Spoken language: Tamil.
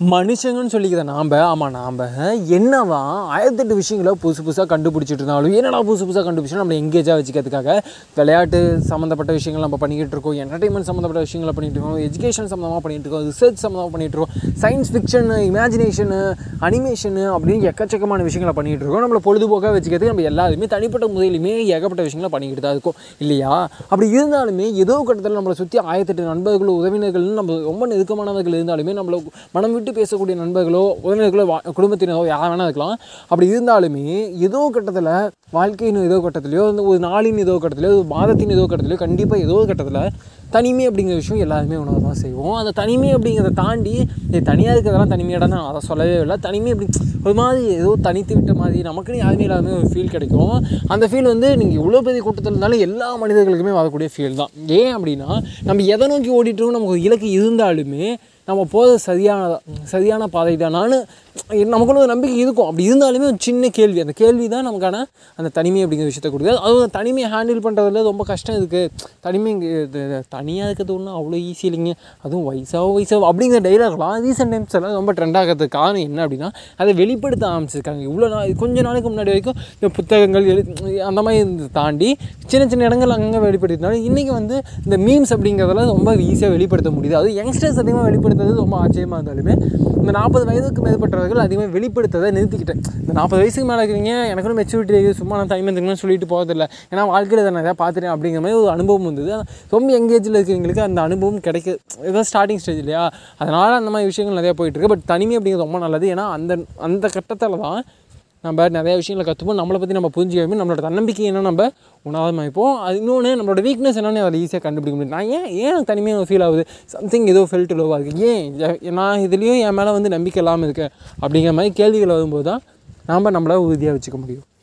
மனுஷங்கன்னு சொல்லிக்கிற நாம் ஆமாம் நாம் என்னவா? ஆயிரத்தெட்டு விஷயங்களை புதுசு புதுசாக கண்டுபிடிச்சிட்டு இருந்தாலும் என்னடா புதுசு புதுசாக கண்டுபிடிச்சோம் நம்ம எங்கேஜாக வச்சுக்கிறதுக்காக விளையாட்டு சம்மந்தப்பட்ட விஷயங்கள் நம்ம பண்ணிக்கிட்டு இருக்கோம் என்டர்டைன்மெண்ட் சம்மந்தப்பட்ட விஷயங்களை பண்ணிகிட்டு இருக்கோம் எஜுகேஷன் சம்மந்தமாக பண்ணிகிட்டு இருக்கோம் ரிசர்ச் சம்மந்தமாக பண்ணிகிட்டு இருக்கோம் சயின்ஸ் ஃபிக்ஷன் இமேஜினேஷனு அனிமேஷனு அப்படின்னு எக்கச்சக்கமான விஷயங்களை பண்ணிகிட்டு இருக்கோம். நம்மளை பொழுதுபோக்காக வச்சுக்கிறதுக்கு நம்ம எல்லாருமே தனிப்பட்ட முறையிலுமே ஏகப்பட்ட விஷயங்களை பண்ணிக்கிட்டு தான் இருக்கோம். இல்லையா? அப்படி இருந்தாலுமே ஏதோ கட்டத்தில் நம்மளை சுற்றி ஆயிரத்தெட்டு நண்பர்கள் உறவினர்கள்னு நம்ம ரொம்ப நெருக்கமானவர்கள் இருந்தாலுமே நம்மளை மனம் விட்டு பேசக்கூடிய நண்பர்களோ உறவினர்களோ வா குடும்பத்தினரோ யார் வேணால் இருக்கலாம். அப்படி இருந்தாலுமே ஏதோ கட்டத்தில் வாழ்க்கையின் ஏதோ கட்டத்திலையோ ஒரு நாளின் ஏதோ கட்டத்திலையோ ஒரு மாதத்தின் ஏதோ கட்டத்திலையோ கண்டிப்பாக ஏதோ கட்டத்தில் தனிமை அப்படிங்கிற விஷயம் எல்லாருமே உணவு தான் செய்வோம். அந்த தனிமை அப்படிங்கிறத தாண்டி இது தனியாக இருக்கிறதெல்லாம் தனிமையாக தான் அதை சொல்லவே இல்லை. தனிமை அப்படி ஒரு மாதிரி ஏதோ தனித்து விட்ட மாதிரி நமக்குன்னு யாருமே இல்லாத ஒரு ஃபீல் கிடைக்கும். அந்த ஃபீல் வந்து நீங்கள் இவ்வளோ பெரிய கூட்டத்தில் இருந்தாலும் எல்லா மனிதர்களுக்குமே வரக்கூடிய ஃபீல் தான். ஏன் அப்படின்னா நம்ம எதை நோக்கி ஓடிட்டுருக்கோம் நமக்கு ஒரு இலக்கு இருந்தாலுமே நம்ம போகிறது சரியான சரியான பாதை தான் நான் நமக்குள்ள ஒரு நம்பிக்கை இருக்கும். அப்படி இருந்தாலுமே ஒரு சின்ன கேள்வி. அந்த கேள்வி தான் நமக்கான அந்த தனிமை அப்படிங்கிற விஷயத்தை கொடுக்குது. அதுவும் அந்த தனிமையை ஹேண்டில் பண்ணுறதுல ரொம்ப கஷ்டம் இருக்குது தனிமை தனியாக இருக்கிறது ஒன்றும் அவ்வளோ ஈஸி இல்லைங்க. அதுவும் வயசாக வயசாக அப்படிங்கிற டைலாக்லாம் ரீசெண்ட் டைம்ஸ் எல்லாம் ரொம்ப ட்ரெண்ட் ஆகிறதுக்கு காரணம் என்ன அப்படின்னா அதை வெளிப்படுத்த ஆரம்பிச்சிருக்காங்க. இவ்வளோ நாள் கொஞ்ச நாளைக்கு முன்னாடி வரைக்கும் இந்த புத்தகங்கள் எழு அந்த மாதிரி தாண்டி சின்ன சின்ன இடங்கள் அங்கங்கே வெளிப்படுத்தினாலும் இன்றைக்கி வந்து இந்த மீம்ஸ் அப்படிங்கிறதெல்லாம் ரொம்ப ஈஸியாக வெளிப்படுத்த முடியுது. அது யங்ஸ்டர்ஸ் அதிகமாக வெளிப்படுத்த இருந்தது ரொம்ப ஆச்சரியமாக இருந்தாலுமே இந்த நாற்பது வயதுக்கு மேற்பட்டவர்கள் அதிகமாக வெளிப்படுத்ததை நிறுத்திக்கிட்டேன். இந்த நாற்பது வயசுக்கு மேலே இருக்கிறீங்க எனக்கு மெச்சூரிட்டி இருக்குது சும்மா நான் தனிமை இருக்கணும்னு சொல்லிட்டு போகிறதில்ல ஏன்னா வாழ்க்கையில் இதை நான் நிறையா பார்த்துட்டேன் அப்படிங்கிற மாதிரி ஒரு அனுபவம் வந்தது. ரொம்ப எங்கேஜில் இருக்கிறவங்களுக்கு அந்த அனுபவம் கிடைக்க ஏதோ ஸ்டார்டிங் ஸ்டேஜ் இல்லையா? அதனால் அந்த மாதிரி விஷயங்கள் நிறையா போயிட்டுருக்கு பட் தனிமை அப்படிங்கிறது ரொம்ப நல்லது. ஏன்னா அந்த அந்த கட்டத்தில் தான் நம்ம நிறைய விஷயங்களை கற்றுப்போம் நம்மளை பற்றி நம்ம புரிஞ்சுக்கவே நம்மளோட தன்னம்பிக்கை என்ன நம்ம உணாதமாயிப்போம் அது இன்னொன்று நம்மளோட வீக்னஸ் என்னென்னு அதில் ஈஸியாக கண்டுபிடிக்க முடியும். நான் ஏன் ஏன் தனிமையாக ஃபீல் ஆகுது? சம்திங் ஏதோ ஃபெல்ட் லோவாக இருக்குது ஏன்? நான் இதுலேயும் என் மேலே வந்து நம்பிக்கை இல்லாமல் இருக்கேன். அப்படிங்கிற மாதிரி கேள்விகள் வரும்போது தான் நாம் நம்மளை உறுதியாக வச்சுக்க முடியும்.